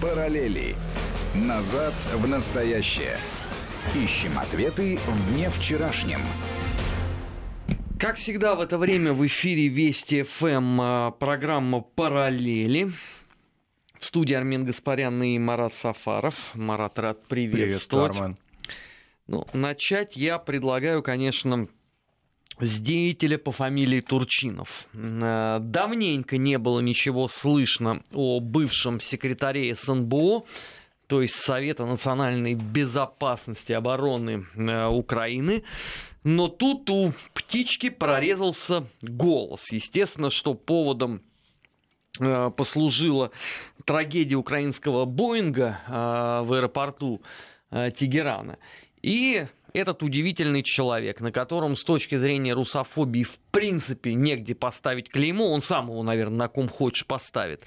Параллели. Назад в настоящее. Ищем ответы в дне вчерашнем. Как всегда в это время в эфире Вести ФМ а, программа «Параллели». В студии Армен Гаспарян и Марат Сафаров. Марат, рад приветствовать. Привет, Армен. Ну, начать я предлагаю, конечно, с деятеля по фамилии Турчинов. Э, давненько не было ничего слышно о бывшем секретаре СНБО, то есть Совета национальной безопасности и обороны э, Украины. Но тут у птички прорезался голос. Естественно, что поводом э, послужила трагедия украинского Боинга в аэропорту Тегерана. И этот удивительный человек, на котором с точки зрения русофобии в принципе негде поставить клеймо, он сам его, наверное, на ком хочешь поставит,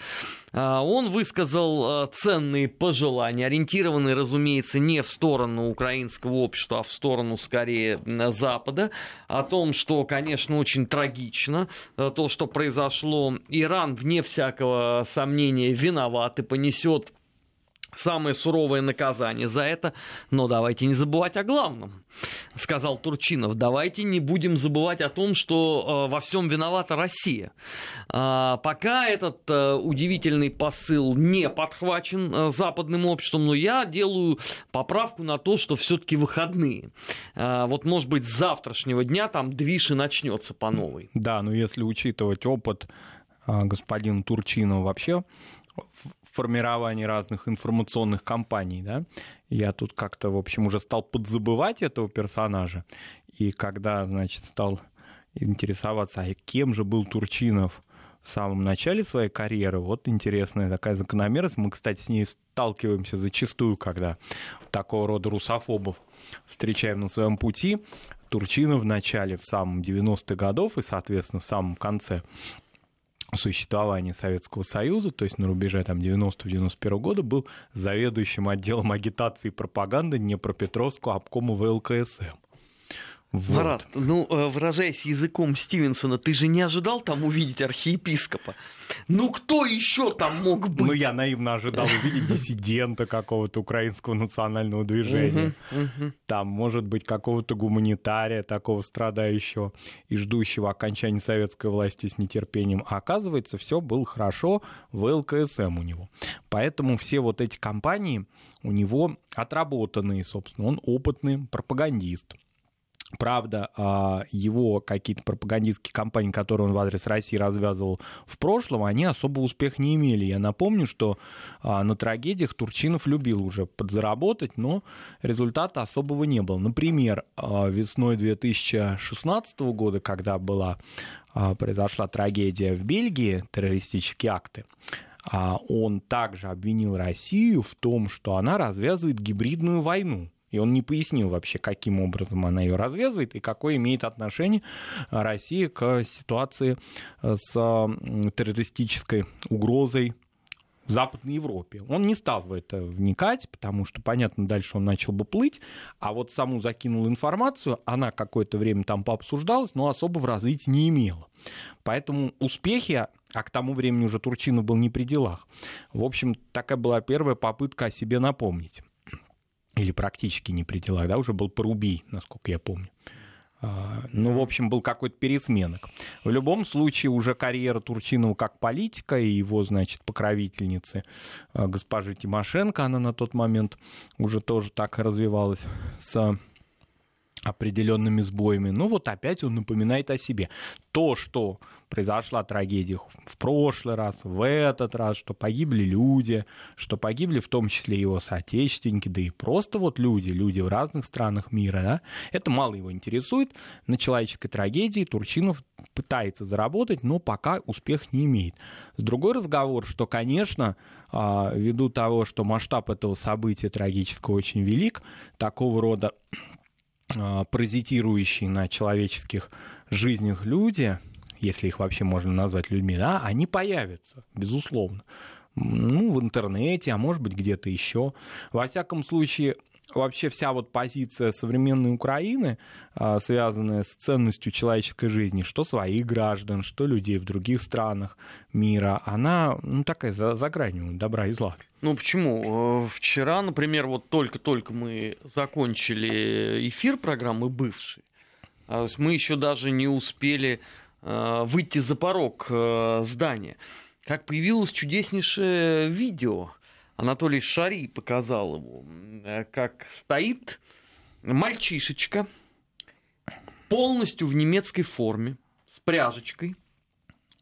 а, он высказал а, ценные пожелания, ориентированные, разумеется, не в сторону украинского общества, а в сторону, скорее, Запада, о том, что, конечно, очень трагично а, то, что произошло. Иран, вне всякого сомнения, виноват и понесет самое суровое наказание за это. Но давайте не забывать о главном, сказал Турчинов. Давайте не будем забывать о том, что э, во всем виновата Россия. Э, пока этот э, удивительный посыл не подхвачен э, западным обществом, но я делаю поправку на то, что все-таки выходные. Э, вот, может быть, с завтрашнего дня там движ и начнется по новой. Да, но если учитывать опыт э, господина Турчинова вообще формировании разных информационных кампаний, да, я тут как-то, в общем, уже стал подзабывать этого персонажа, и когда, значит, стал интересоваться, а кем же был Турчинов в самом начале своей карьеры, вот интересная такая закономерность, мы, кстати, с ней сталкиваемся зачастую, когда такого рода русофобов встречаем на своем пути, Турчинов в начале, в самом 90-х годов и, соответственно, в самом конце существования Советского Союза, то есть на рубеже там, 90-91 года, был заведующим отделом агитации и пропаганды Днепропетровского обкома ВЛКСМ. Вот. Марат, ну, э, выражаясь языком Стивенсона, ты же не ожидал там увидеть архиепископа? Ну, кто еще там мог быть? Ну, я наивно ожидал увидеть диссидента какого-то украинского национального движения. Там, может быть, какого-то гуманитария, такого страдающего и ждущего окончания советской власти с нетерпением. А оказывается, все было хорошо в ЛКСМ у него. Поэтому все вот эти компании у него отработанные, собственно. Он опытный пропагандист. Правда, а, его какие-то пропагандистские кампании, которые он в адрес России развязывал в прошлом, они особо успех не имели. Я напомню, что а, на трагедиях Турчинов любил уже подзаработать, но результата особого не было. Например, а, весной 2016 года, когда была, произошла трагедия в Бельгии, террористические акты, он также обвинил Россию в том, что она развязывает гибридную войну и он не пояснил вообще, каким образом она ее развязывает и какое имеет отношение Россия к ситуации с террористической угрозой в Западной Европе. Он не стал в это вникать, потому что, понятно, дальше он начал бы плыть, а вот саму закинул информацию, она какое-то время там пообсуждалась, но особо в развитии не имела. Поэтому успехи, а к тому времени уже Турчинов был не при делах. В общем, такая была первая попытка о себе напомнить или практически не при делах, да, уже был Порубий, насколько я помню. А, ну, в общем, был какой-то пересменок. В любом случае, уже карьера Турчинова как политика и его, значит, покровительницы а, госпожи Тимошенко, она на тот момент уже тоже так развивалась с определенными сбоями. Ну вот опять он напоминает о себе. То, что произошла трагедия в прошлый раз, в этот раз, что погибли люди, что погибли в том числе его соотечественники, да и просто вот люди, люди в разных странах мира, да, это мало его интересует. На человеческой трагедии Турчинов пытается заработать, но пока успех не имеет. С другой разговор, что, конечно, а, ввиду того, что масштаб этого события трагического очень велик, такого рода паразитирующие на человеческих жизнях люди, если их вообще можно назвать людьми, да, они появятся, безусловно. Ну, в интернете, а может быть где-то еще. Во всяком случае, вообще вся вот позиция современной Украины, а, связанная с ценностью человеческой жизни, что своих граждан, что людей в других странах мира, она ну, такая за, за гранью добра и зла. Ну почему? Э, вчера, например, вот только-только мы закончили эфир программы «Бывший», а мы еще даже не успели э, выйти за порог э, здания. Как появилось чудеснейшее видео – Анатолий Шари показал его, э, как стоит мальчишечка полностью в немецкой форме, с пряжечкой,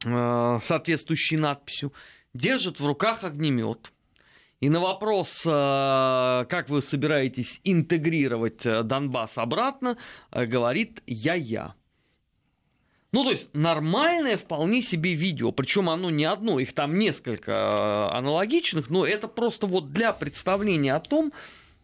э, соответствующей надписью, держит в руках огнемет. И на вопрос, э, как вы собираетесь интегрировать Донбасс обратно, говорит «я-я». Ну, то есть нормальное вполне себе видео, причем оно не одно, их там несколько э, аналогичных, но это просто вот для представления о том,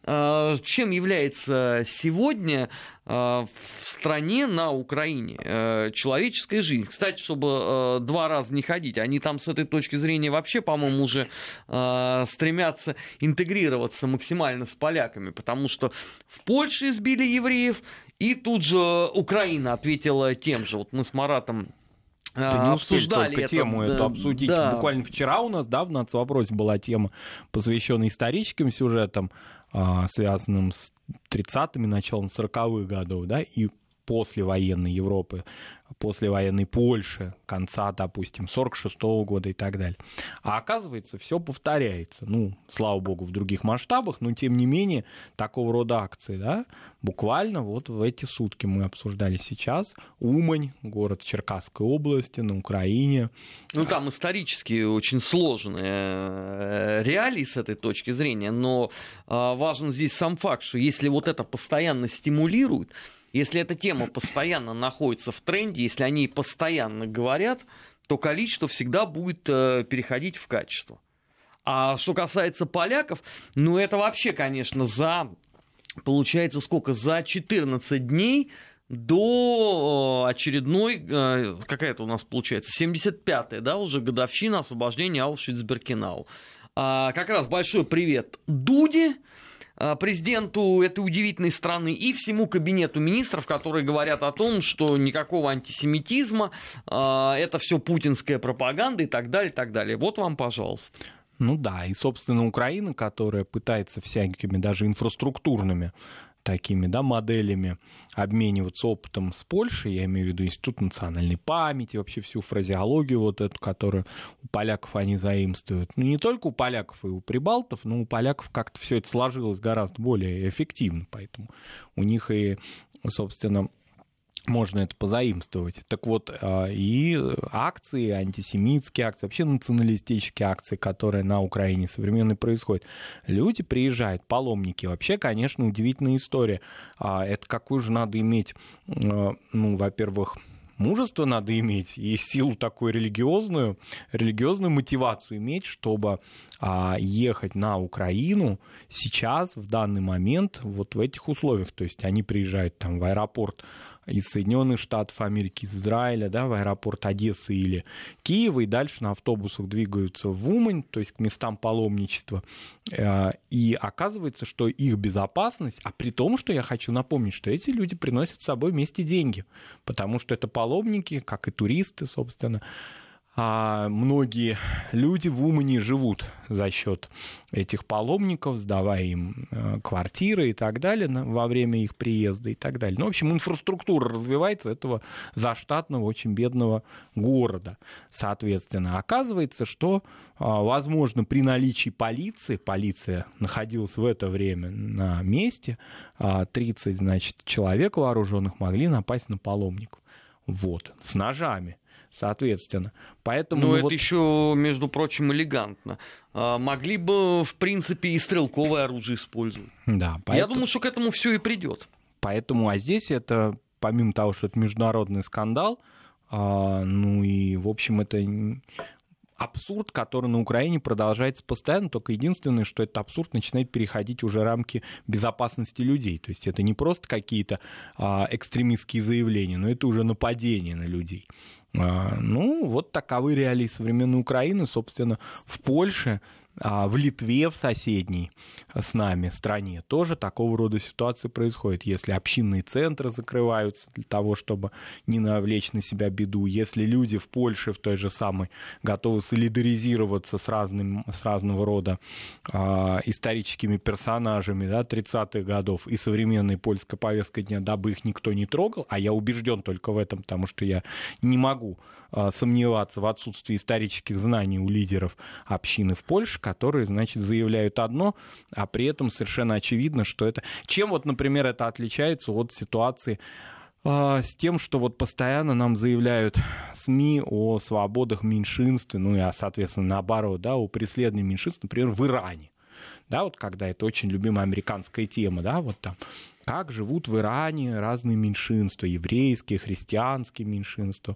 э, чем является сегодня э, в стране на Украине человеческая жизнь. Кстати, чтобы два раза не ходить, они там с этой точки зрения вообще, по-моему, уже стремятся интегрироваться максимально с поляками, потому что в Польше избили евреев, и тут же Украина ответила тем же. Вот мы с Маратом да не обсуждали только это, тему да, эту обсудить. Да. Буквально вчера у нас, да, в нацвопросе была тема, посвященная историческим сюжетам, а, связанным с 30-ми, началом 40-х годов, да, и послевоенной Европы, послевоенной Польши, конца, допустим, 46 -го года и так далее. А оказывается, все повторяется. Ну, слава богу, в других масштабах, но тем не менее, такого рода акции, да, буквально вот в эти сутки мы обсуждали сейчас. Умань, город Черкасской области на Украине. Ну, там исторически очень сложные э, реалии с этой точки зрения, но а, важен здесь сам факт, что если вот это постоянно стимулирует, если эта тема постоянно находится в тренде, если они постоянно говорят, то количество всегда будет э, переходить в качество. А что касается поляков, ну это вообще, конечно, за, получается, сколько? За 14 дней до э, очередной, э, какая-то у нас получается, 75-я, да, уже годовщина освобождения Аушвиц-Беркинау. А, как раз большой привет Дуде, президенту этой удивительной страны и всему кабинету министров, которые говорят о том, что никакого антисемитизма, э, это все путинская пропаганда и так далее, и так далее. Вот вам, пожалуйста. Ну да, и, собственно, Украина, которая пытается всякими даже инфраструктурными такими да, моделями обмениваться опытом с Польшей, я имею в виду Институт национальной памяти, вообще всю фразеологию вот эту, которую у поляков они заимствуют. Ну, не только у поляков и у прибалтов, но у поляков как-то все это сложилось гораздо более эффективно, поэтому у них и, собственно, можно это позаимствовать. Так вот, а, и акции, антисемитские акции, вообще националистические акции, которые на Украине современной происходят. Люди приезжают, паломники. Вообще, конечно, удивительная история. А, это какую же надо иметь, а, ну, во-первых, мужество надо иметь и силу такую религиозную, религиозную мотивацию иметь, чтобы а, ехать на Украину сейчас, в данный момент, вот в этих условиях. То есть они приезжают там в аэропорт из Соединенных Штатов Америки, из Израиля, да, в аэропорт Одессы или Киева, и дальше на автобусах двигаются в Умань, то есть к местам паломничества. Э, и оказывается, что их безопасность, а при том, что я хочу напомнить, что эти люди приносят с собой вместе деньги, потому что это паломники, как и туристы, собственно, а многие люди в Умане живут за счет этих паломников, сдавая им э, квартиры и так далее во время их приезда и так далее. Ну, в общем, инфраструктура развивается этого заштатного, очень бедного города. Соответственно, оказывается, что, а, возможно, при наличии полиции, полиция находилась в это время на месте, 30, а, значит, человек вооруженных могли напасть на паломников. Вот, с ножами соответственно. Поэтому Но ну, вот... это еще, между прочим, элегантно. А, могли бы, в принципе, и стрелковое оружие использовать. Да, поэтому... Я думаю, что к этому все и придет. Поэтому, а здесь это, помимо того, что это международный скандал, а, ну и, в общем, это абсурд, который на Украине продолжается постоянно, только единственное, что этот абсурд начинает переходить уже рамки безопасности людей. То есть это не просто какие-то а, экстремистские заявления, но это уже нападение на людей. А, ну, вот таковы реалии современной Украины. Собственно, в Польше а в Литве, в соседней с нами стране, тоже такого рода ситуации происходит. Если общинные центры закрываются для того, чтобы не навлечь на себя беду, если люди в Польше в той же самой готовы солидаризироваться с, разным, с разного рода а, историческими персонажами да, 30-х годов и современной польской повесткой дня, дабы их никто не трогал, а я убежден только в этом, потому что я не могу сомневаться в отсутствии исторических знаний у лидеров общины в Польше, которые, значит, заявляют одно, а при этом совершенно очевидно, что это... Чем вот, например, это отличается от ситуации а, с тем, что вот постоянно нам заявляют СМИ о свободах меньшинств, ну и, соответственно, наоборот, да, о преследовании меньшинств, например, в Иране. Да, вот когда это очень любимая американская тема, да, вот там как живут в Иране разные меньшинства, еврейские, христианские меньшинства,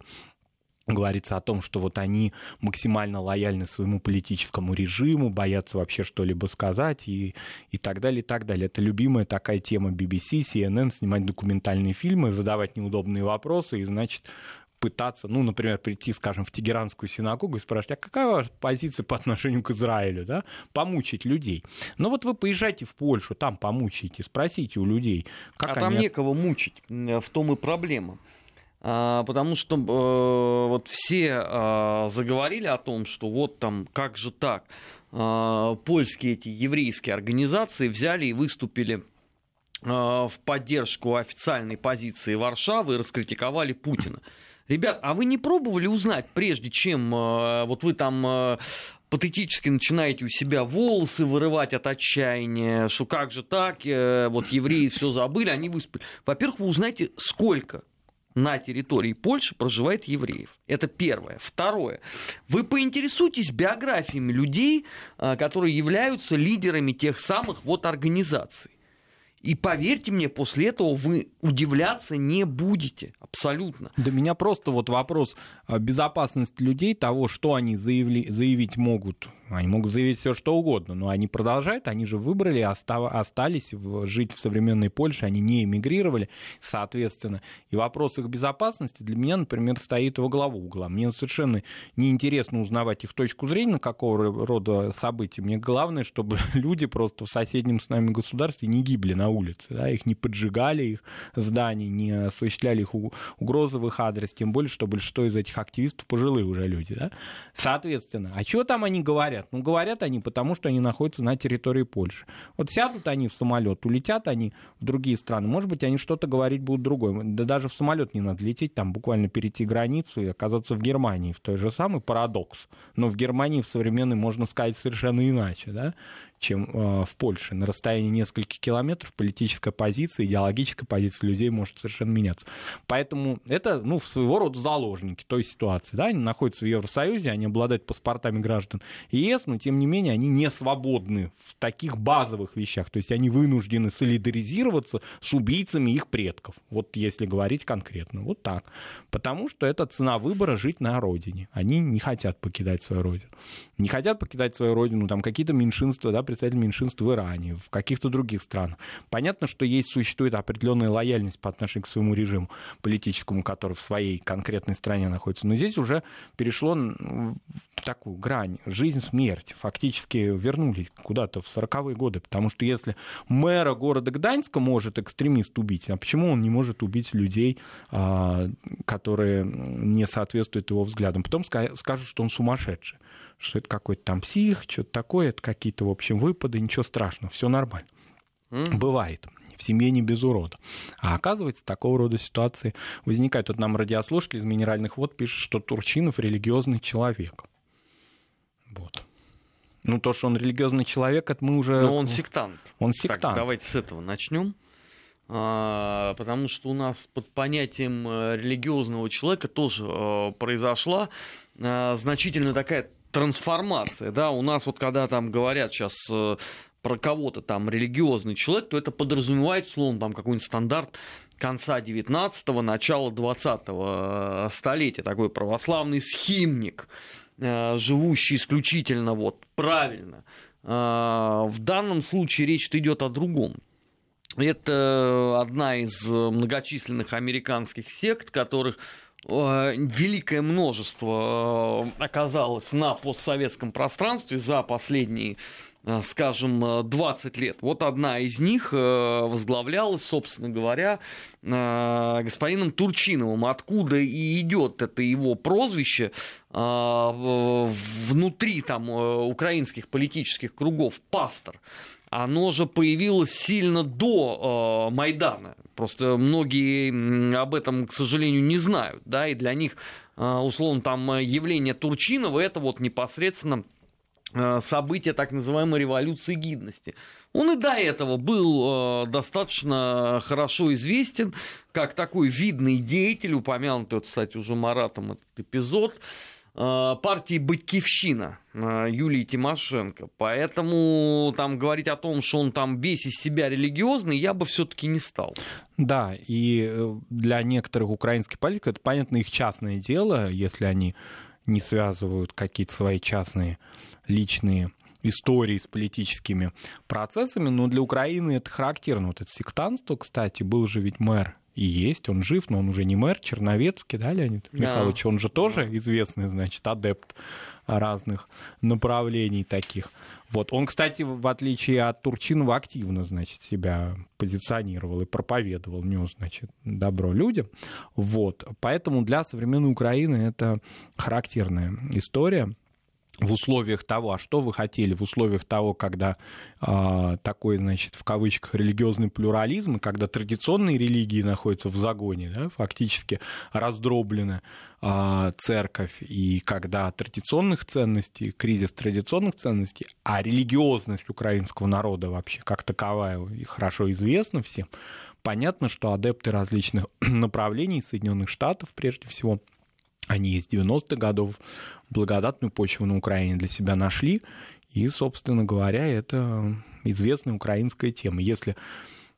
говорится о том, что вот они максимально лояльны своему политическому режиму, боятся вообще что-либо сказать и, и так далее, и так далее. Это любимая такая тема BBC, CNN, снимать документальные фильмы, задавать неудобные вопросы и, значит, пытаться, ну, например, прийти, скажем, в Тегеранскую синагогу и спрашивать, а какая ваша позиция по отношению к Израилю, да, помучить людей. Но вот вы поезжайте в Польшу, там помучите, спросите у людей, как а они... там некого мучить, в том и проблема. А, потому что э, вот все э, заговорили о том, что вот там как же так, э, польские эти еврейские организации взяли и выступили в поддержку официальной позиции Варшавы и раскритиковали Путина. Ребят, а вы не пробовали узнать, прежде чем вот вы там патетически начинаете у себя волосы вырывать от отчаяния, что как же так, э, вот евреи все забыли, они выступили. Во-первых, вы узнаете, сколько на территории Польши проживает евреев. Это первое. Второе. Вы поинтересуйтесь биографиями людей, а, которые являются лидерами тех самых вот организаций. И поверьте мне, после этого вы удивляться не будете. Абсолютно. До меня просто вот вопрос а, безопасности людей, того, что они заявили, заявить могут они могут заявить все, что угодно, но они продолжают, они же выбрали, остав, остались в, жить в современной Польше, они не эмигрировали, соответственно. И вопрос их безопасности для меня, например, стоит во главу угла. Мне совершенно неинтересно узнавать их точку зрения на какого рода события. Мне главное, чтобы люди просто в соседнем с нами государстве не гибли на улице, да, их не поджигали, их зданий, не осуществляли их угрозы в их адрес, тем более, что большинство из этих активистов пожилые уже люди. Да? Соответственно, а что там они говорят? Говорят? Ну, говорят они потому, что они находятся на территории Польши. Вот сядут они в самолет, улетят они в другие страны, может быть, они что-то говорить будут другое. Да даже в самолет не надо лететь, там буквально перейти границу и оказаться в Германии. В той же самый парадокс. Но в Германии в современной можно сказать совершенно иначе, да? Чем э, в Польше. На расстоянии нескольких километров политическая позиция, идеологическая позиция людей может совершенно меняться. Поэтому это ну, своего рода заложники той ситуации. Да? Они находятся в Евросоюзе, они обладают паспортами граждан ЕС, но тем не менее они не свободны в таких базовых вещах. То есть они вынуждены солидаризироваться с убийцами их предков. Вот если говорить конкретно. Вот так. Потому что это цена выбора жить на родине. Они не хотят покидать свою родину. Не хотят покидать свою родину, там какие-то меньшинства, да, представители меньшинств в Иране, в каких-то других странах. Понятно, что есть, существует определенная лояльность по отношению к своему режиму политическому, который в своей конкретной стране находится. Но здесь уже перешло в такую грань жизнь-смерть. Фактически вернулись куда-то в 40-е годы. Потому что если мэра города Гданьска может экстремист убить, а почему он не может убить людей, а, которые не соответствуют его взглядам? Потом скажут, что он сумасшедший что это какой-то там псих, что-то такое, это какие-то, в общем, выпады, ничего страшного, все нормально. Mm. Бывает. В семье не без урода. А оказывается, такого рода ситуации возникают. Вот нам радиослушатель из «Минеральных вод» пишет, что Турчинов религиозный человек. Вот. Ну, то, что он религиозный человек, это мы уже... Но он сектант. Он сектант. Так, давайте с этого начнем. А, потому что у нас под понятием э, религиозного человека тоже э, произошла э, значительно такая трансформация, да, у нас вот когда там говорят сейчас э, про кого-то там религиозный человек, то это подразумевает, словно там какой-нибудь стандарт конца 19-го, начала 20-го э, столетия, такой православный схимник, э, живущий исключительно вот правильно. В данном случае речь идет о другом. Это одна из многочисленных американских сект, которых великое множество э, оказалось на постсоветском пространстве за последние Э, скажем, 20 лет. Вот одна из них э, возглавлялась, собственно говоря, э, господином Турчиновым. Откуда и идет это его прозвище внутри там украинских политических кругов «пастор» оно же появилось сильно до э, Майдана. Просто многие об этом, к сожалению, не знают. Да, и для них, э, условно, там явление Турчинова это вот непосредственно Э, события так называемой революции гидности. Он и до этого был э, достаточно хорошо известен как такой видный деятель, упомянутый, кстати, уже Маратом этот эпизод, э, партии «Батькивщина» Юлии Тимошенко. Поэтому там говорить о том, что он там весь из себя религиозный, я бы все-таки не стал. Да, и для некоторых украинских политиков это, понятно, их частное дело, если они не связывают какие-то свои частные личные истории с политическими процессами, но для Украины это характерно. Вот это сектантство, кстати, был же ведь мэр и есть, он жив, но он уже не мэр, Черновецкий, да, Леонид да. Михайлович, он же тоже известный, значит, адепт разных направлений таких. Вот. Он, кстати, в отличие от Турчинова, активно, значит, себя позиционировал и проповедовал, нес, значит, добро людям. Вот. Поэтому для современной Украины это характерная история в условиях того, а что вы хотели, в условиях того, когда э, такой, значит, в кавычках, религиозный плюрализм, когда традиционные религии находятся в загоне, да, фактически раздроблены э, церковь, и когда традиционных ценностей, кризис традиционных ценностей, а религиозность украинского народа вообще как таковая и хорошо известна всем, понятно, что адепты различных направлений Соединенных Штатов, прежде всего, они из 90-х годов благодатную почву на Украине для себя нашли. И, собственно говоря, это известная украинская тема. Если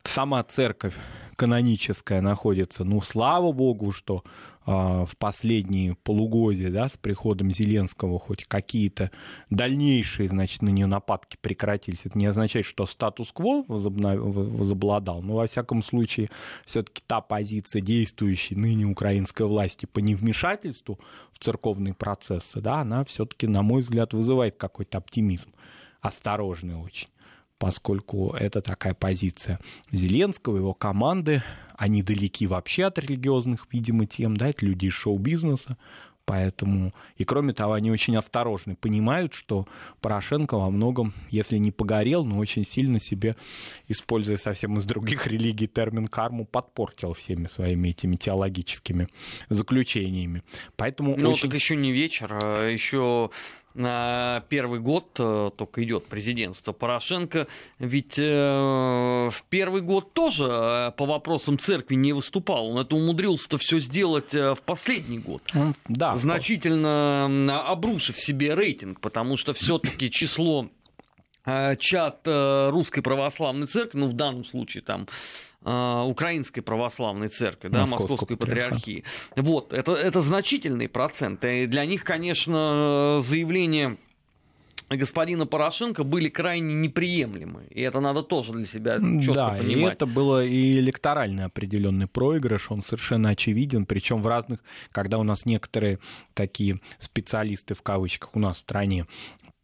сама церковь каноническая находится, ну, слава богу, что а, в последние полугодия, да, с приходом Зеленского хоть какие-то дальнейшие, значит, на нее нападки прекратились. Это не означает, что статус-кво возобладал, но, во всяком случае, все-таки та позиция действующей ныне украинской власти по невмешательству в церковные процессы, да, она все-таки, на мой взгляд, вызывает какой-то оптимизм. Осторожный очень поскольку это такая позиция Зеленского, его команды, они далеки вообще от религиозных, видимо, тем, да, это люди из шоу-бизнеса, Поэтому, и кроме того, они очень осторожны, понимают, что Порошенко во многом, если не погорел, но очень сильно себе, используя совсем из других религий термин карму, подпортил всеми своими этими теологическими заключениями. Поэтому ну, очень... так еще не вечер, а еще первый год э, только идет президентство Порошенко, ведь э, в первый год тоже э, по вопросам церкви не выступал. Он это умудрился-то все сделать в последний год. Да. Значительно обрушив себе рейтинг, потому что все-таки число чат русской православной церкви, ну в данном случае там а, украинской православной церкви, да, Московской патриархии. Вот, это, это значительный процент. И для них, конечно, заявление господина Порошенко были крайне неприемлемы. И это надо тоже для себя четко да, понимать. Да, и это было и электоральный определенный проигрыш, он совершенно очевиден, причем в разных, когда у нас некоторые такие специалисты в кавычках у нас в стране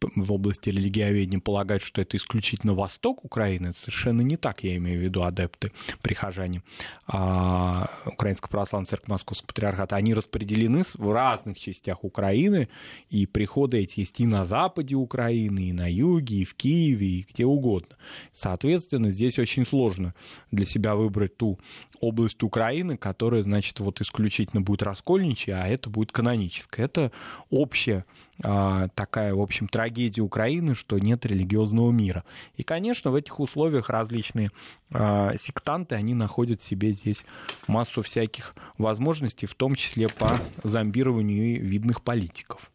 в области религиоведения полагают, что это исключительно восток Украины. Это совершенно не так, я имею в виду адепты, прихожане а, Украинской православной церкви Московского патриархата. Они распределены в разных частях Украины, и приходы эти есть и на западе Украины, и на юге, и в Киеве, и где угодно. Соответственно, здесь очень сложно для себя выбрать ту область Украины, которая, значит, вот исключительно будет раскольничья, а это будет каноническая. Это общая а, такая, в общем, трагедия Украины, что нет религиозного мира. И, конечно, в этих условиях различные а, сектанты, они находят себе здесь массу всяких возможностей, в том числе по зомбированию видных политиков.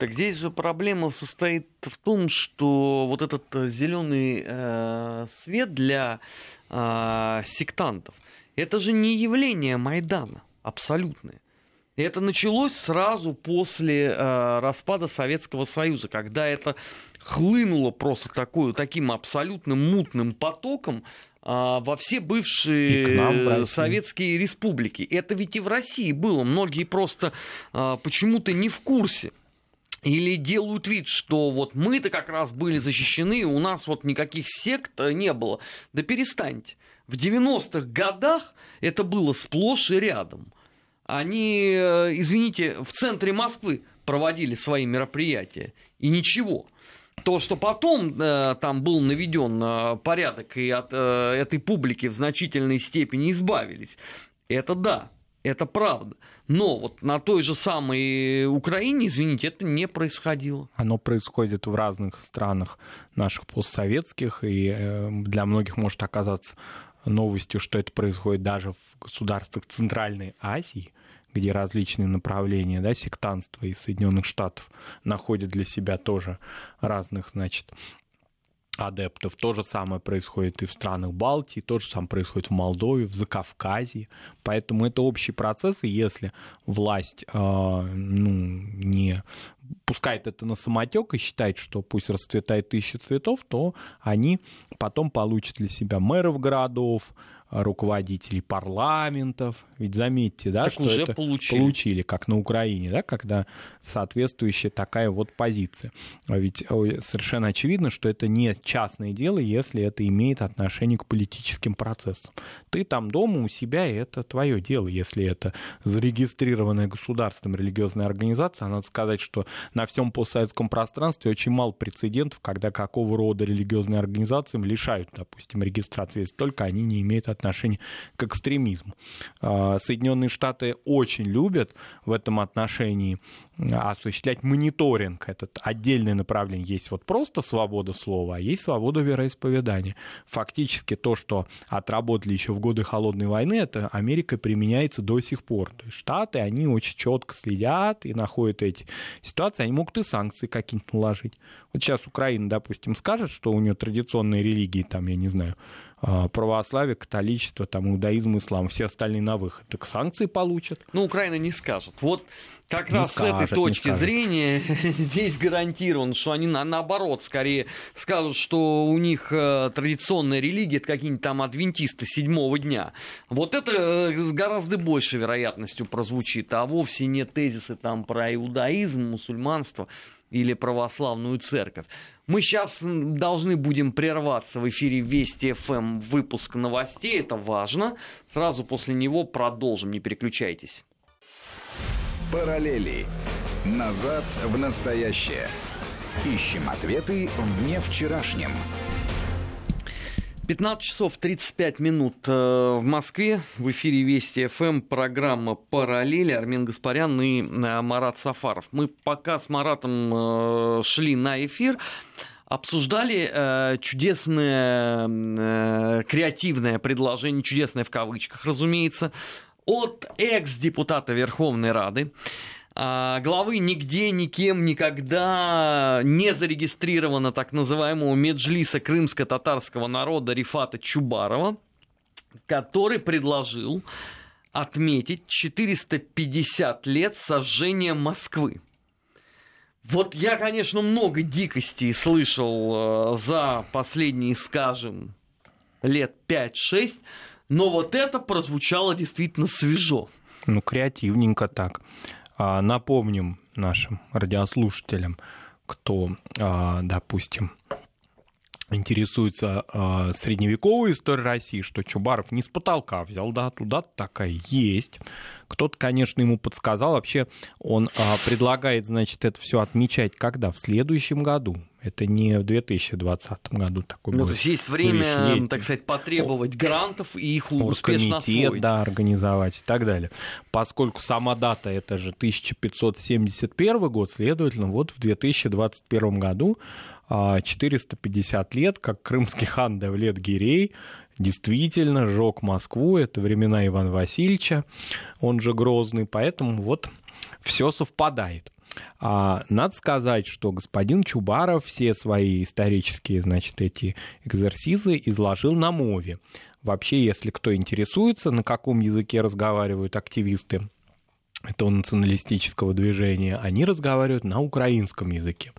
Так здесь же проблема состоит в том, что вот этот зеленый э, свет для э, сектантов, это же не явление Майдана абсолютное. Это началось сразу после э, распада Советского Союза, когда это хлынуло просто такую, таким абсолютно мутным потоком э, а, во все бывшие советские республики. Это ведь и в России было. Многие просто а, почему-то не в курсе. Или делают вид, что вот мы-то как раз были защищены, у нас вот никаких сект не было. Да перестаньте. В 90-х годах это было сплошь и рядом. Они, э, извините, в центре Москвы проводили свои мероприятия. И ничего. То, что потом э, там был наведен э, порядок и от э, этой публики в значительной степени избавились, это да, это правда. Но вот на той же самой Украине, извините, это не происходило. Оно происходит в разных странах наших постсоветских, и э, для многих может оказаться новостью, что это происходит даже в государствах Центральной Азии, где различные направления да, сектанства из Соединенных Штатов находят для себя тоже разных, значит, адептов. То же самое происходит и в странах Балтии, то же самое происходит в Молдове, в Закавказье. Поэтому это общий процесс, и если власть э, ну, не пускает это на самотек и считает, что пусть расцветает тысяча цветов, то они потом получат для себя мэров городов, руководителей парламентов. Ведь заметьте, да, так что уже это получили. получили, как на Украине, да, когда соответствующая такая вот позиция. А ведь совершенно очевидно, что это не частное дело, если это имеет отношение к политическим процессам. Ты там дома у себя, и это твое дело. Если это зарегистрированная государством религиозная организация, надо сказать, что на всем постсоветском пространстве очень мало прецедентов, когда какого рода религиозные организациям лишают, допустим, регистрации, если только они не имеют отношения к экстремизму. А, Соединенные Штаты очень любят в этом отношении осуществлять мониторинг. Это отдельное направление. Есть вот просто свобода слова, а есть свобода вероисповедания. Фактически то, что отработали еще в годы Холодной войны, это Америка применяется до сих пор. То есть Штаты, они очень четко следят и находят эти ситуации. Они могут и санкции какие-нибудь наложить. Вот сейчас Украина, допустим, скажет, что у нее традиционные религии, там, я не знаю, православие, католичество, там, иудаизм, ислам, все остальные на выход. Так санкции получат. Ну, Украина не скажет. Вот как не раз скажет, с этой точки зрения здесь гарантировано, что они на, наоборот скорее скажут, что у них э, традиционная религия это какие-нибудь там адвентисты седьмого дня. Вот это э, с гораздо большей вероятностью прозвучит, а вовсе не тезисы там про иудаизм, мусульманство или православную церковь. Мы сейчас должны будем прерваться в эфире Вести ФМ выпуск новостей, это важно. Сразу после него продолжим, не переключайтесь. Параллели. Назад в настоящее. Ищем ответы в дне вчерашнем. 15 часов 35 минут э, в Москве. В эфире Вести ФМ программа «Параллели». Армен Гаспарян и э, Марат Сафаров. Мы пока с Маратом э, шли на эфир, обсуждали чудесное, креативное предложение, чудесное в кавычках, разумеется, от экс-депутата Верховной Рады главы нигде, никем, никогда не зарегистрировано так называемого Меджлиса крымско-татарского народа Рифата Чубарова, который предложил отметить 450 лет сожжения Москвы. Вот я, конечно, много дикостей слышал э, за последние, скажем, лет 5-6, но вот это прозвучало действительно свежо. Ну, креативненько так. А, напомним нашим радиослушателям, кто, а, допустим, интересуется э, средневековой историей России, что Чубаров не с потолка взял, да, туда такая есть. Кто-то, конечно, ему подсказал. Вообще он предлагает, значит, это все отмечать когда? В следующем году. Это не в 2020 году такой Ну, то есть есть время, есть. так сказать, потребовать грантов и их успешно освоить. да, организовать и так далее. Поскольку сама дата это же 1571 год, следовательно, вот в 2021 году 450 а, лет, как крымский хан Давлет Гирей действительно сжег Москву. Это времена Ивана Васильевича, он же Грозный, поэтому вот все совпадает. А, надо сказать, что господин Чубаров все свои исторические, значит, эти экзерсизы изложил на мове. Вообще, если кто интересуется, на каком языке разговаривают активисты этого националистического движения, они разговаривают на украинском языке.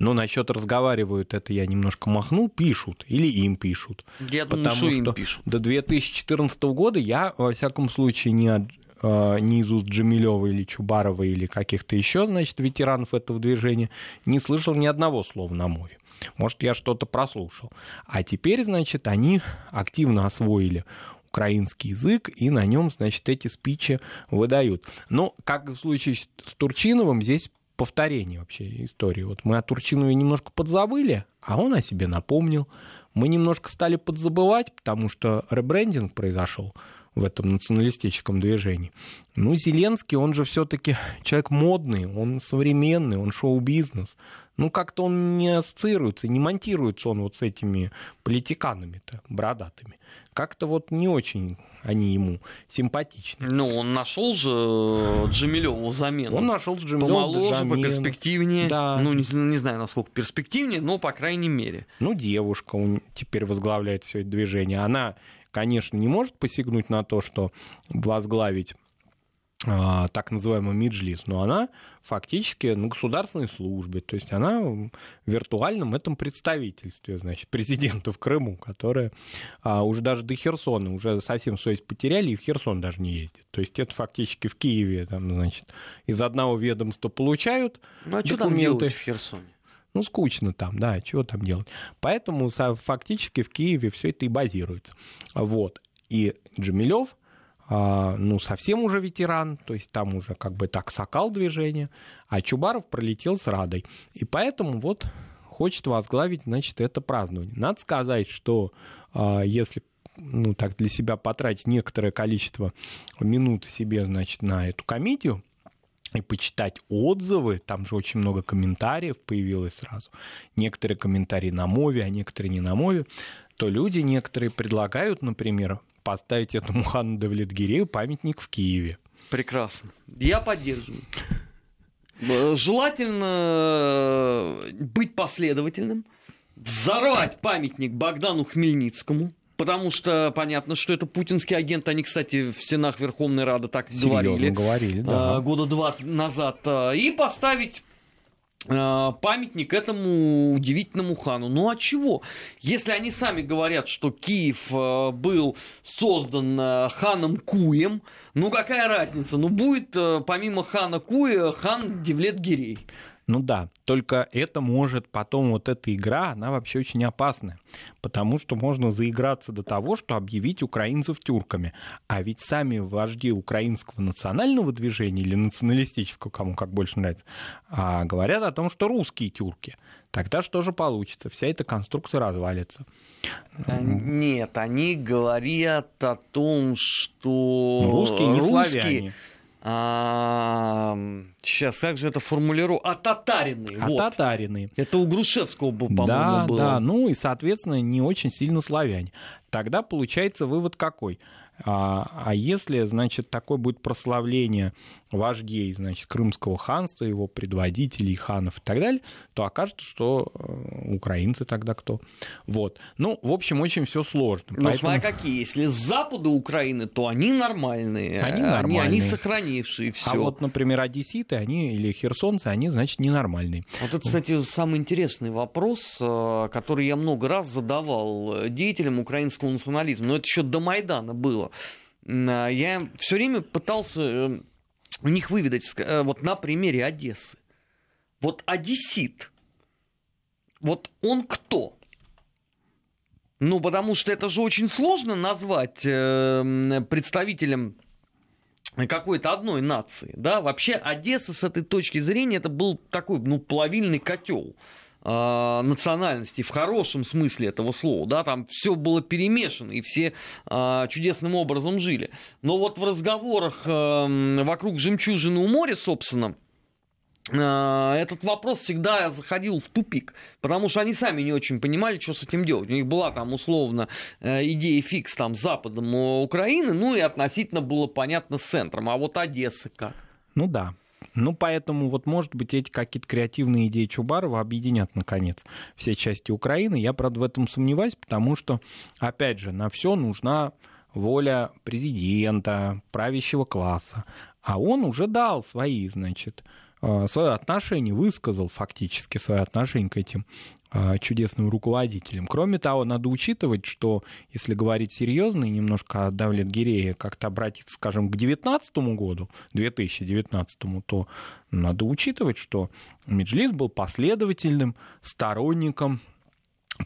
Но насчет разговаривают, это я немножко махнул, пишут, или им пишут. Я думаю, Потому что что им пишут. до 2014 года я, во всяком случае, не, э, не из уст Джамилева или Чубарова или каких-то еще, значит, ветеранов этого движения не слышал ни одного слова на мове. Может, я что-то прослушал. А теперь, значит, они активно освоили украинский язык, и на нем, значит, эти спичи выдают. Но, как в случае с Турчиновым, здесь повторение вообще истории. Вот мы о Турчинове немножко подзабыли, а он о себе напомнил. Мы немножко стали подзабывать, потому что ребрендинг произошел в этом националистическом движении. Ну, Зеленский, он же все-таки человек модный, он современный, он шоу-бизнес. Ну, как-то он не ассоциируется, не монтируется он вот с этими политиканами-то бородатыми. Как-то вот не очень они ему симпатичны. Ну, он нашел же Джамилеву замену. Он нашел Джамилёва, Помоложе, Джамилу. поперспективнее. Да. Ну, не, не знаю, насколько перспективнее, но, по крайней мере. Ну, девушка он теперь возглавляет все это движение. Она, конечно, не может посягнуть на то, что возглавить а, так называемый Миджлис, но она фактически на государственной службе, то есть она в виртуальном этом представительстве, значит, президента в Крыму, которая а, уже даже до Херсона, уже совсем совесть потеряли и в Херсон даже не ездит. То есть это фактически в Киеве, там, значит, из одного ведомства получают Ну, а что там документы. в Херсоне? Ну, скучно там, да, чего там делать. Поэтому фактически в Киеве все это и базируется. Вот. И Джамилев, а, ну, совсем уже ветеран, то есть там уже как бы так сокал движение, а Чубаров пролетел с Радой. И поэтому вот хочет возглавить, значит, это празднование. Надо сказать, что а, если ну, так для себя потратить некоторое количество минут себе, значит, на эту комедию, и почитать отзывы, там же очень много комментариев появилось сразу, некоторые комментарии на мове, а некоторые не на мове, то люди некоторые предлагают, например, поставить этому хану Давлетгирею памятник в Киеве. Прекрасно. Я поддерживаю. Желательно э, быть последовательным, взорвать памятник Богдану Хмельницкому, потому что понятно, что это путинский агент. Они, кстати, в стенах Верховной Рады так Серьезно говорили. говорили, да. года два назад. э, И поставить э, памятник этому удивительному хану. Ну а чего? Если они сами говорят, что Киев был создан ханом Куем, ну какая разница? Ну будет помимо хана Куя хан Девлет Гирей. Ну да, только это может потом, вот эта игра, она вообще очень опасная, потому что можно заиграться до того, что объявить украинцев тюрками. А ведь сами вожди украинского национального движения или националистического, кому как больше нравится, а, говорят о том, что русские тюрки. Тогда что же получится? Вся эта конструкция развалится. А, Нет, они говорят о том, что Ну, русские не славяне. Сейчас, как же это формулирую? А татарины. А вот. татарины. Это у Грушевского, по-моему, Да, было. да, ну и, соответственно, не очень сильно славяне. Тогда получается вывод какой? А, а если, значит, такое будет прославление вождей, значит, Крымского ханства, его предводителей, ханов и так далее, то окажется, что э, украинцы тогда кто? Вот. Ну, в общем, очень все сложно. Ну, Поэтому- смотря какие. Если с запада Украины, то они нормальные. Они Они, нормальные. они сохранившие все. А вот, например, одесситы, они или херсонцы, они, значит, ненормальные. Вот это, кстати, самый интересный вопрос, э, который я много раз задавал э, деятелям украинского национализма. Но это еще до Майдана было. А Я все время пытался э, у них выведать, э, вот на примере Одессы. Вот одессит, вот он кто? Ну, потому что это же очень сложно назвать э, м, представителем какой-то одной нации, да, вообще Одесса с этой точки зрения это был такой, ну, плавильный котел э, национальности в хорошем смысле этого слова, да, там все было перемешано и все э, чудесным образом жили. Но вот в разговорах э, вокруг жемчужины у моря, собственно, э, этот вопрос всегда заходил в тупик, потому что они сами не очень понимали, что с этим делать. У них была там условно э, идея фикс там с западом Украины, ну и относительно было понятно с центром. А вот Одесса как? Ну да. Ну, поэтому вот, может быть, эти какие-то креативные идеи Чубарова объединят, наконец, все части Украины. Я, правда, в этом сомневаюсь, потому что, опять же, на все нужна воля президента, правящего класса. А он уже дал свои, значит, э, свое отношение, высказал фактически свое отношение к этим чудесным руководителем. Кроме того, надо учитывать, что если говорить серьезно и немножко о Давлет Гирея как-то обратиться, скажем, к 2019 году, 2019, то надо учитывать, что Меджлис был последовательным сторонником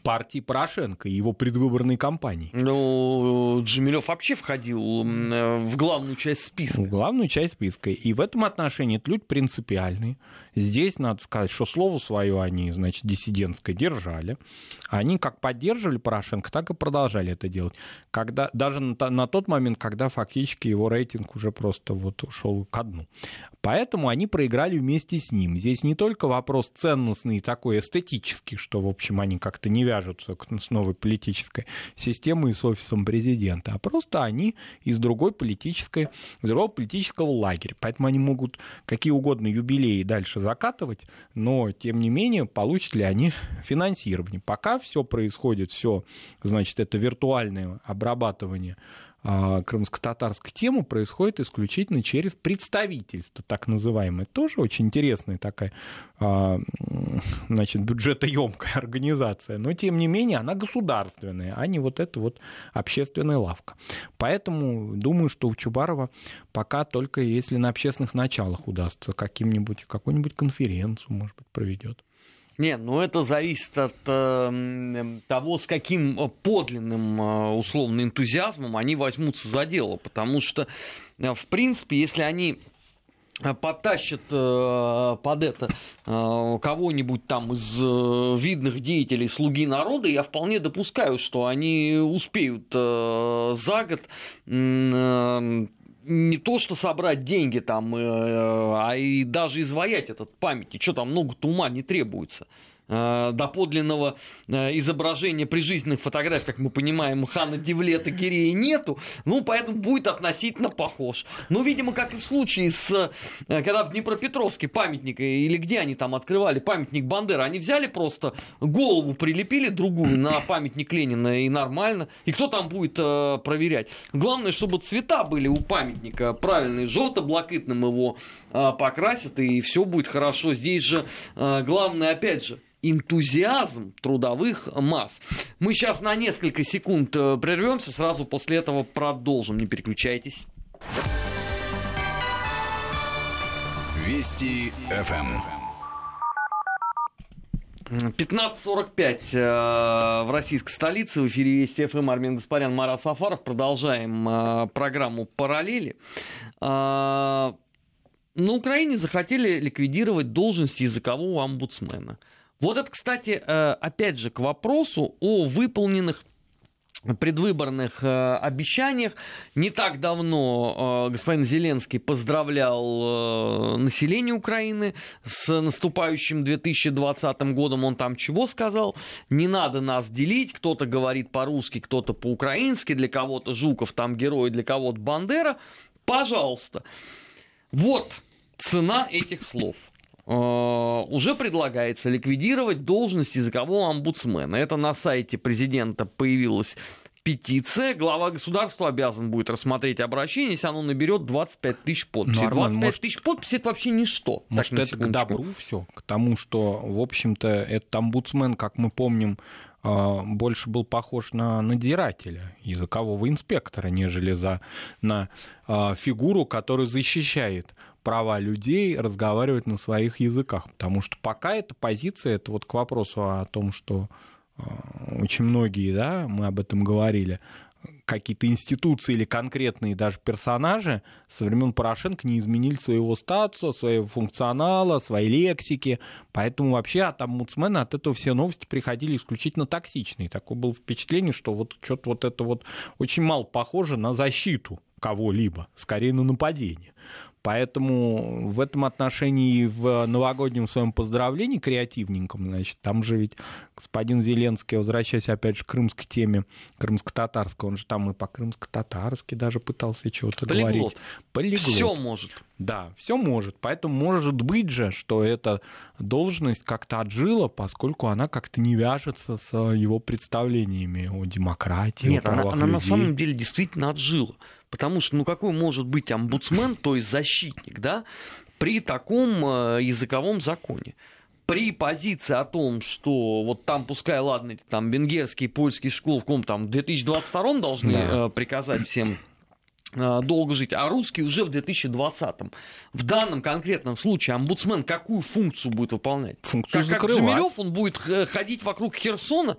партии Порошенко и его предвыборной кампании. Ну, Джемилев вообще входил в главную часть списка. В главную часть списка. И в этом отношении это люди принципиальные. Здесь надо сказать, что слово свое они, значит, диссидентское держали. Они как поддерживали Порошенко, так и продолжали это делать. Когда, даже на, на тот момент, когда фактически его рейтинг уже просто вот ушел ко дну. Поэтому они проиграли вместе с ним. Здесь не только вопрос ценностный такой эстетический, что, в общем, они как-то не вяжутся с новой политической системой и с офисом президента, а просто они из другой политической, из другого политического лагеря. Поэтому они могут какие угодно юбилеи дальше закатывать, но, тем не менее, получат ли они финансирование. Пока все происходит, все, значит, это виртуальное обрабатывание крымско-татарской темы происходит исключительно через представительство, так называемое. Тоже очень интересная такая, а, значит, бюджетоемкая организация, но тем не менее она государственная, а не вот эта вот общественная лавка. Поэтому думаю, что у Чубарова пока только если на общественных началах удастся каким-нибудь, какую-нибудь конференцию, может быть, проведет. Нет, ну это зависит от э, того, с каким э, подлинным э, условно энтузиазмом они возьмутся за дело. Потому что, э, в принципе, если они э, потащат э, под это э, кого-нибудь там из э, видных деятелей слуги народа, я вполне допускаю, что они успеют э, за год э, не то что собрать деньги там, э, а и даже изваять этот памятник. Что там много-то ума не требуется. Э, доподлинного э, изображения прижизненных фотографий, как мы понимаем, хана Девлета Кирея нету, ну, поэтому будет относительно похож. Ну, видимо, как и в случае с, э, когда в Днепропетровске памятник, или где они там открывали памятник Бандеры, они взяли просто голову, прилепили другую на памятник Ленина, и нормально. И кто там будет проверять? Главное, чтобы цвета были у памятника правильные, желто-блакитным его покрасят, и все будет хорошо. Здесь же э, главное, опять же, энтузиазм трудовых масс. Мы сейчас на несколько секунд э, прервемся, сразу после этого продолжим. Не переключайтесь. Вести ФМ. 15.45 э, в российской столице. В эфире Вести ФМ Армен Гаспарян, Марат Сафаров. Продолжаем э, программу «Параллели». На Украине захотели ликвидировать должность языкового омбудсмена – вот это, кстати, э, опять же, к вопросу о выполненных предвыборных э, обещаниях. Не так давно э, господин Зеленский поздравлял население Украины с наступающим 2020 годом. Он там чего сказал? Не надо нас делить. Кто-то говорит по-русски, кто-то по-украински. Для кого-то Жуков там герой, для кого-то Бандера. Пожалуйста. Вот цена этих слов. Э, уже предлагается ликвидировать должность языкового омбудсмена. Это на сайте президента появилась петиция. Глава государства обязан будет рассмотреть обращение, если оно наберет 25 тысяч подписей. Ну, Арман, 25 может, тысяч подписей это вообще ничто. Может, это к добру все, к тому, что, в общем-то, этот омбудсмен, как мы помним, больше был похож на надзирателя, языкового инспектора, нежели за, на э, фигуру, которая защищает права людей разговаривать на своих языках. Потому что пока эта позиция, это вот к вопросу о том, что э, очень многие, да, мы об этом говорили, какие-то институции или конкретные даже персонажи со времен Порошенко не изменили своего статуса, своего функционала, своей лексики. Поэтому вообще от омбудсмена от этого все новости приходили исключительно токсичные. Такое было впечатление, что вот что-то вот это вот очень мало похоже на защиту кого-либо, скорее на нападение. Поэтому в этом отношении в новогоднем своем поздравлении креативненьком, значит, там же ведь господин Зеленский, возвращаясь опять же к крымской теме, крымско-татарской, он же там и по-крымско-татарски даже пытался чего-то говорить. Полиглот. Все может. Да, все может. Поэтому может быть же, что эта должность как-то отжила, поскольку она как-то не вяжется с его представлениями о демократии, Нет, о правах она, она людей. на самом деле действительно отжила. Потому что, ну, какой может быть омбудсмен, то есть защитник, да, при таком э, языковом законе? при позиции о том, что вот там, пускай, ладно, там венгерские, польские школы в ком там в 2022 должны да. э, приказать всем э, долго жить, а русские уже в 2020. В данном конкретном случае омбудсмен какую функцию будет выполнять? Функцию как, как Джемилев, он будет ходить вокруг Херсона?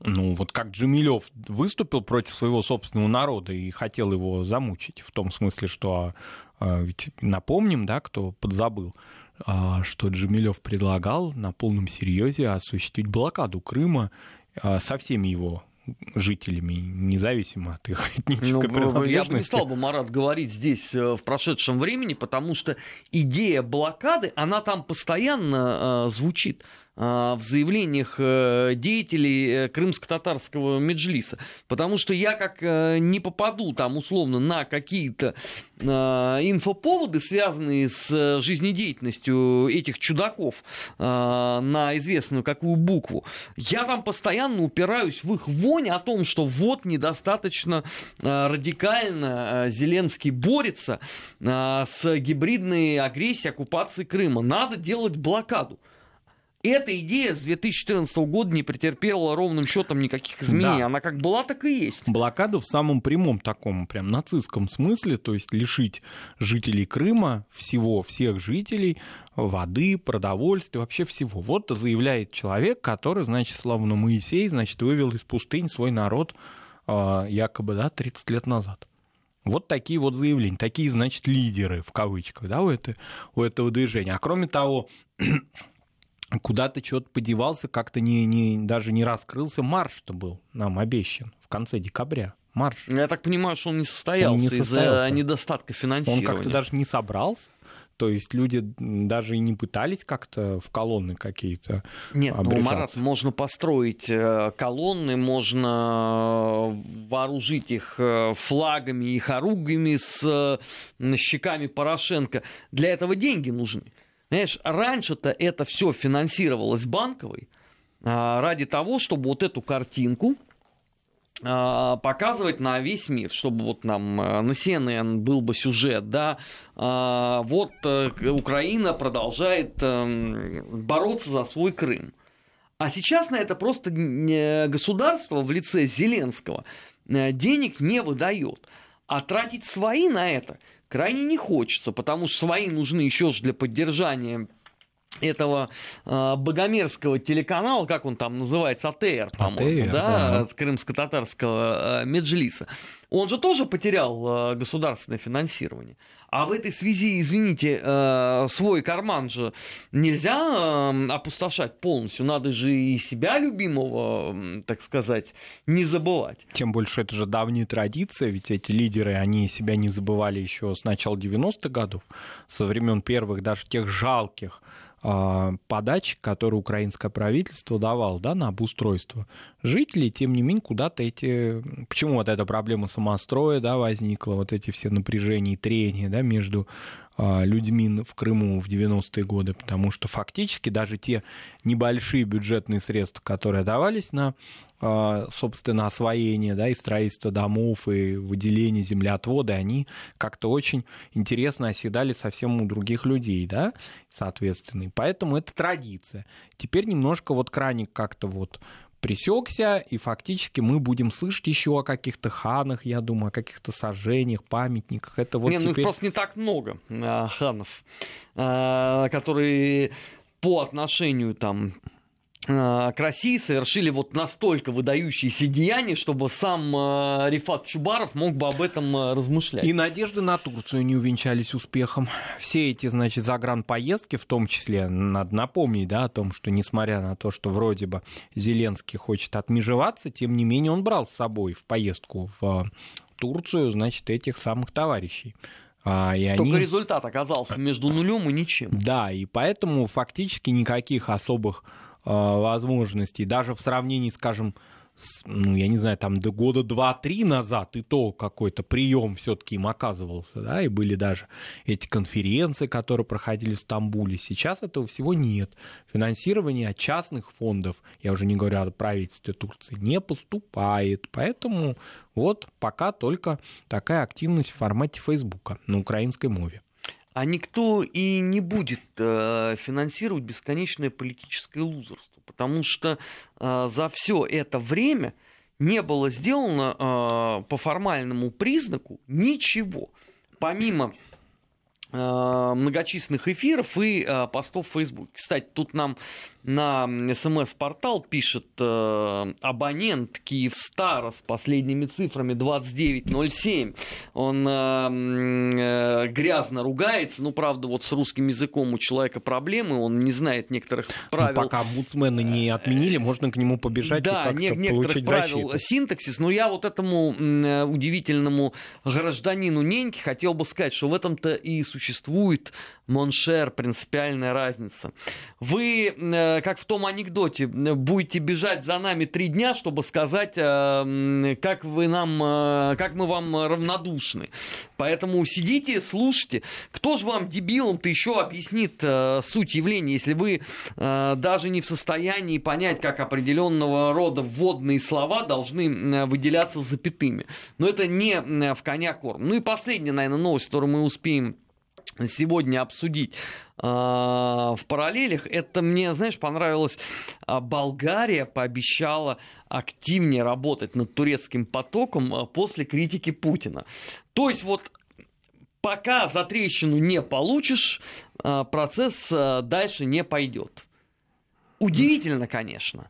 Ну, вот как Джемилев выступил против своего собственного народа и хотел его замучить, в том смысле, что а, ведь напомним, да, кто подзабыл, а, что Джемилев предлагал на полном серьезе осуществить блокаду Крыма а, со всеми его жителями, независимо от их этнической ну, принадлежности. Я бы не стал бы, Марат, говорить здесь э, в прошедшем времени, потому что идея блокады, она там постоянно э, звучит. А, в заявлениях э, деятелей э, крымско-татарского меджлиса. Потому что я как э, не попаду там условно на какие-то инфоповоды, связанные с жизнедеятельностью этих чудаков на известную какую букву, я там постоянно упираюсь в их вонь о том, что вот недостаточно радикально Зеленский борется с гибридной агрессией оккупации Крыма. Надо делать блокаду. Эта идея с 2014 года не претерпела ровным счетом никаких изменений. Да. Она как была, так и есть. Блокаду в самом прямом таком, прям нацистском смысле, то есть лишить жителей Крыма всего, всех жителей, воды, продовольствия, вообще всего. Вот заявляет человек, который, значит, словно Моисей, значит, вывел из пустынь свой народ а, якобы, да, 30 лет назад. Вот такие вот заявления, такие, значит, лидеры, в кавычках, да, у, это, у этого движения. А кроме того, куда-то что-то подевался, как-то не, не, даже не раскрылся. Марш-то был нам обещан в конце декабря. Марш. Я так понимаю, что он не состоялся, он не состоялся. из-за недостатка финансирования. Он как-то даже не собрался. То есть люди даже и не пытались как-то в колонны какие-то Нет, ну, Марат, можно построить э, колонны, можно вооружить их э, флагами и хоругами с щеками Порошенко. Для этого деньги нужны. Понимаешь, раньше-то это все финансировалось банковой а, ради того, чтобы вот эту картинку а, показывать на весь мир, чтобы вот нам а, на CNN был бы сюжет, да, вот э, Украина продолжает эм, бороться за свой Крым. А сейчас на это просто государство в лице Зеленского э, денег не выдает. А тратить свои на это – крайне не хочется, потому что свои нужны еще же для поддержания этого э, богомерзкого телеканала, как он там называется, АТР, по-моему, да, да. от крымско-татарского э, Меджлиса. Он же тоже потерял э, государственное финансирование. А в этой связи, извините, э, свой карман же нельзя э, опустошать полностью. Надо же и себя любимого, так сказать, не забывать. Тем больше это же давняя традиция, ведь эти лидеры, они себя не забывали еще с начала 90-х годов, со времен первых, даже тех жалких а, подач, которые украинское правительство давало да, на обустройство. Жителей, тем не менее, куда-то эти... Почему вот эта проблема самостроя да, возникла, вот эти все напряжения и трения да, между а, людьми в Крыму в 90-е годы, потому что фактически даже те небольшие бюджетные средства, которые давались на а, собственно, освоение, да, и строительство домов, и выделение землеотвода, они как-то очень интересно оседали совсем у других людей, да, соответственно. И поэтому это традиция. Теперь немножко вот краник как-то вот пресекся, и фактически мы будем слышать еще о каких-то ханах, я думаю, о каких-то сожжениях, памятниках. Это вот не, теперь... ну их просто не так много а, ханов, а, которые по отношению там Э, к России совершили вот настолько выдающиеся деяния, чтобы сам э, Рифат Чубаров мог бы об этом э, размышлять. И надежды на Турцию не увенчались успехом. Все эти, значит, загранпоездки, в том числе, надо напомнить, да, о том, что несмотря на то, что вроде бы Зеленский хочет отмежеваться, тем не менее он брал с собой в поездку в Турцию, значит, этих самых товарищей. А, и Только они... результат оказался между нулем и ничем. Да, и поэтому фактически никаких особых Э, возможностей, даже в сравнении, скажем, ну, я не знаю, там до года два-три назад и то какой-то прием все-таки им оказывался, да, и были даже эти конференции, которые проходили в Стамбуле. Сейчас этого всего нет. Финансирование от частных фондов, я уже не говорю о правительстве Турции, не поступает. Поэтому вот пока только такая активность в формате Фейсбука на украинской мове. А никто и не будет э, финансировать бесконечное политическое лузерство, потому что э, за все это время не было сделано э, по формальному признаку ничего, помимо Э, многочисленных эфиров и э, постов в Фейсбуке. Кстати, тут нам на смс-портал пишет э, абонент Киевстара с последними цифрами 2907. Он э, э, грязно ругается, ну, правда, вот с русским языком у человека проблемы, он не знает некоторых ну, правил. Ну, пока омбудсмена не отменили, можно к нему побежать да, и как-то не, некоторых получить правил защиту. синтаксис, но я вот этому э, удивительному гражданину Неньке хотел бы сказать, что в этом-то и существует mon cher, принципиальная разница. Вы, э, как в том анекдоте, будете бежать за нами три дня, чтобы сказать, э, как вы нам, э, как мы вам равнодушны. Поэтому сидите, слушайте. Кто же вам, дебилом-то, еще объяснит суть явления, если вы даже не в состоянии понять, как определенного рода вводные слова должны выделяться запятыми. Но это не в коня корм. Ну и последняя, наверное, новость, которую мы успеем сегодня обсудить э, в параллелях. Это мне, знаешь, понравилось. А, Болгария пообещала активнее работать над турецким потоком а, после критики Путина. То есть вот пока за трещину не получишь, процесс дальше не пойдет. Удивительно, конечно.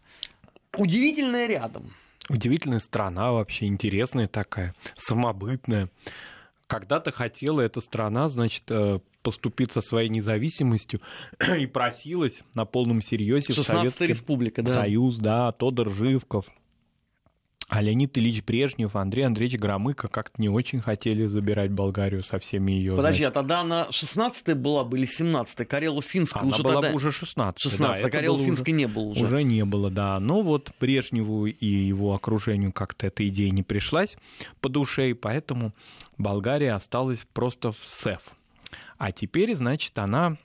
Удивительное рядом. Удивительная страна вообще, интересная такая, самобытная когда-то хотела эта страна, значит, э, поступиться своей независимостью и просилась на полном серьезе в Советский республика, да. Союз, да, Тодор Живков, а Леонид Ильич Брежнев, Андрей Андреевич Громыко как-то не очень хотели забирать Болгарию со всеми ее. Подожди, значит... а тогда она 16-я была бы или 17-я? Карело-Финская она уже была тогда... уже 16 16 да, а Карело-Финской не было уже. Уже не было, да. Но вот Брежневу и его окружению как-то эта идея не пришлась по душе, и поэтому Болгария осталась просто в СЭФ. А теперь, значит, она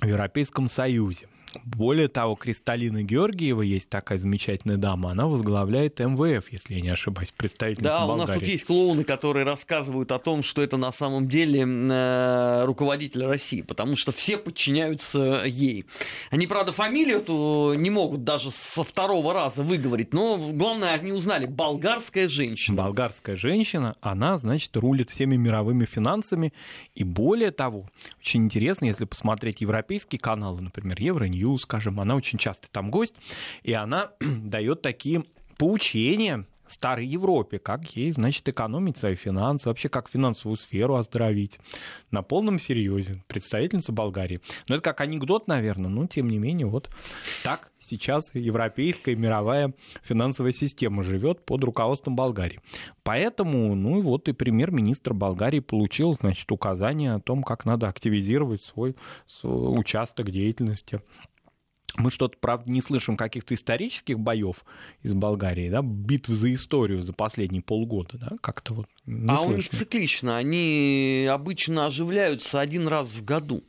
в Европейском Союзе. Более того, Кристалина Георгиева, есть такая замечательная дама, она возглавляет МВФ, если я не ошибаюсь, представительница Да, Болгарии. у нас тут есть клоуны, которые рассказывают о том, что это на самом деле э, руководитель России, потому что все подчиняются ей. Они, правда, фамилию эту не могут даже со второго раза выговорить, но главное, они узнали, болгарская женщина. Болгарская женщина, она, значит, рулит всеми мировыми финансами, и более того, очень интересно, если посмотреть европейские каналы, например, Евроньюз, интервью, скажем, она очень часто там гость, и она дает такие поучения старой Европе, как ей, значит, экономить свои финансы, вообще как финансовую сферу оздоровить. На полном серьезе. Представительница Болгарии. Но это как анекдот, наверное, но тем не менее, вот так сейчас европейская мировая финансовая система живет под руководством Болгарии. Поэтому, ну и вот и премьер-министр Болгарии получил, значит, указание о том, как надо активизировать свой, свой участок деятельности мы что-то, правда, не слышим каких-то исторических боев из Болгарии, да, битв за историю за последние полгода, да, как-то вот не А слышно. у них циклично, они обычно оживляются один раз в году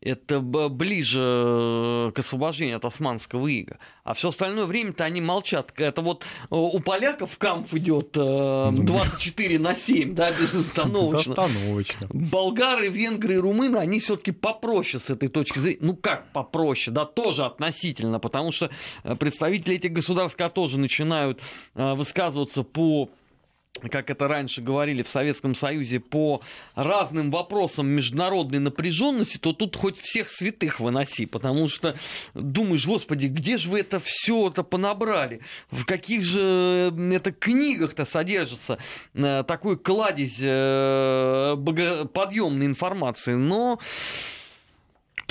это ближе э, к освобождению от османского ига. А все остальное время-то они молчат. Это вот э, у поляков камф идет 24 э, на 7, да, безостановочно. Безостановочно. Болгары, венгры и румыны, они все-таки попроще с этой точки зрения. Ну как попроще, да, тоже относительно, потому что представители этих государств, тоже начинают высказываться по как это раньше говорили в Советском Союзе, по разным вопросам международной напряженности, то тут хоть всех святых выноси, потому что думаешь, господи, где же вы это все это понабрали? В каких же это книгах-то содержится э, такой кладезь э, подъемной информации? Но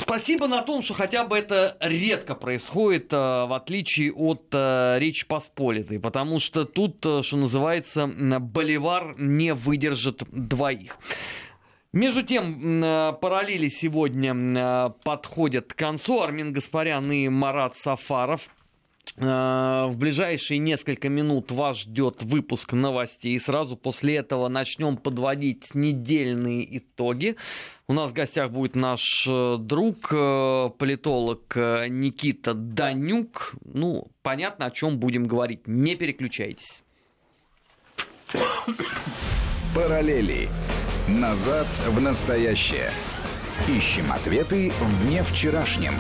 Спасибо на том, что хотя бы это редко происходит, э, в отличие от э, Речи Посполитой, потому что тут, э, что называется, Боливар не выдержит двоих. Между тем, параллели сегодня подходят к концу. Армин Гаспарян и Марат Сафаров в ближайшие несколько минут вас ждет выпуск новостей. И сразу после этого начнем подводить недельные итоги. У нас в гостях будет наш э, друг, э, политолог Никита Данюк. Ну, понятно, о чем будем говорить. Не переключайтесь. Параллели. Назад в настоящее. Ищем ответы в дне вчерашнем.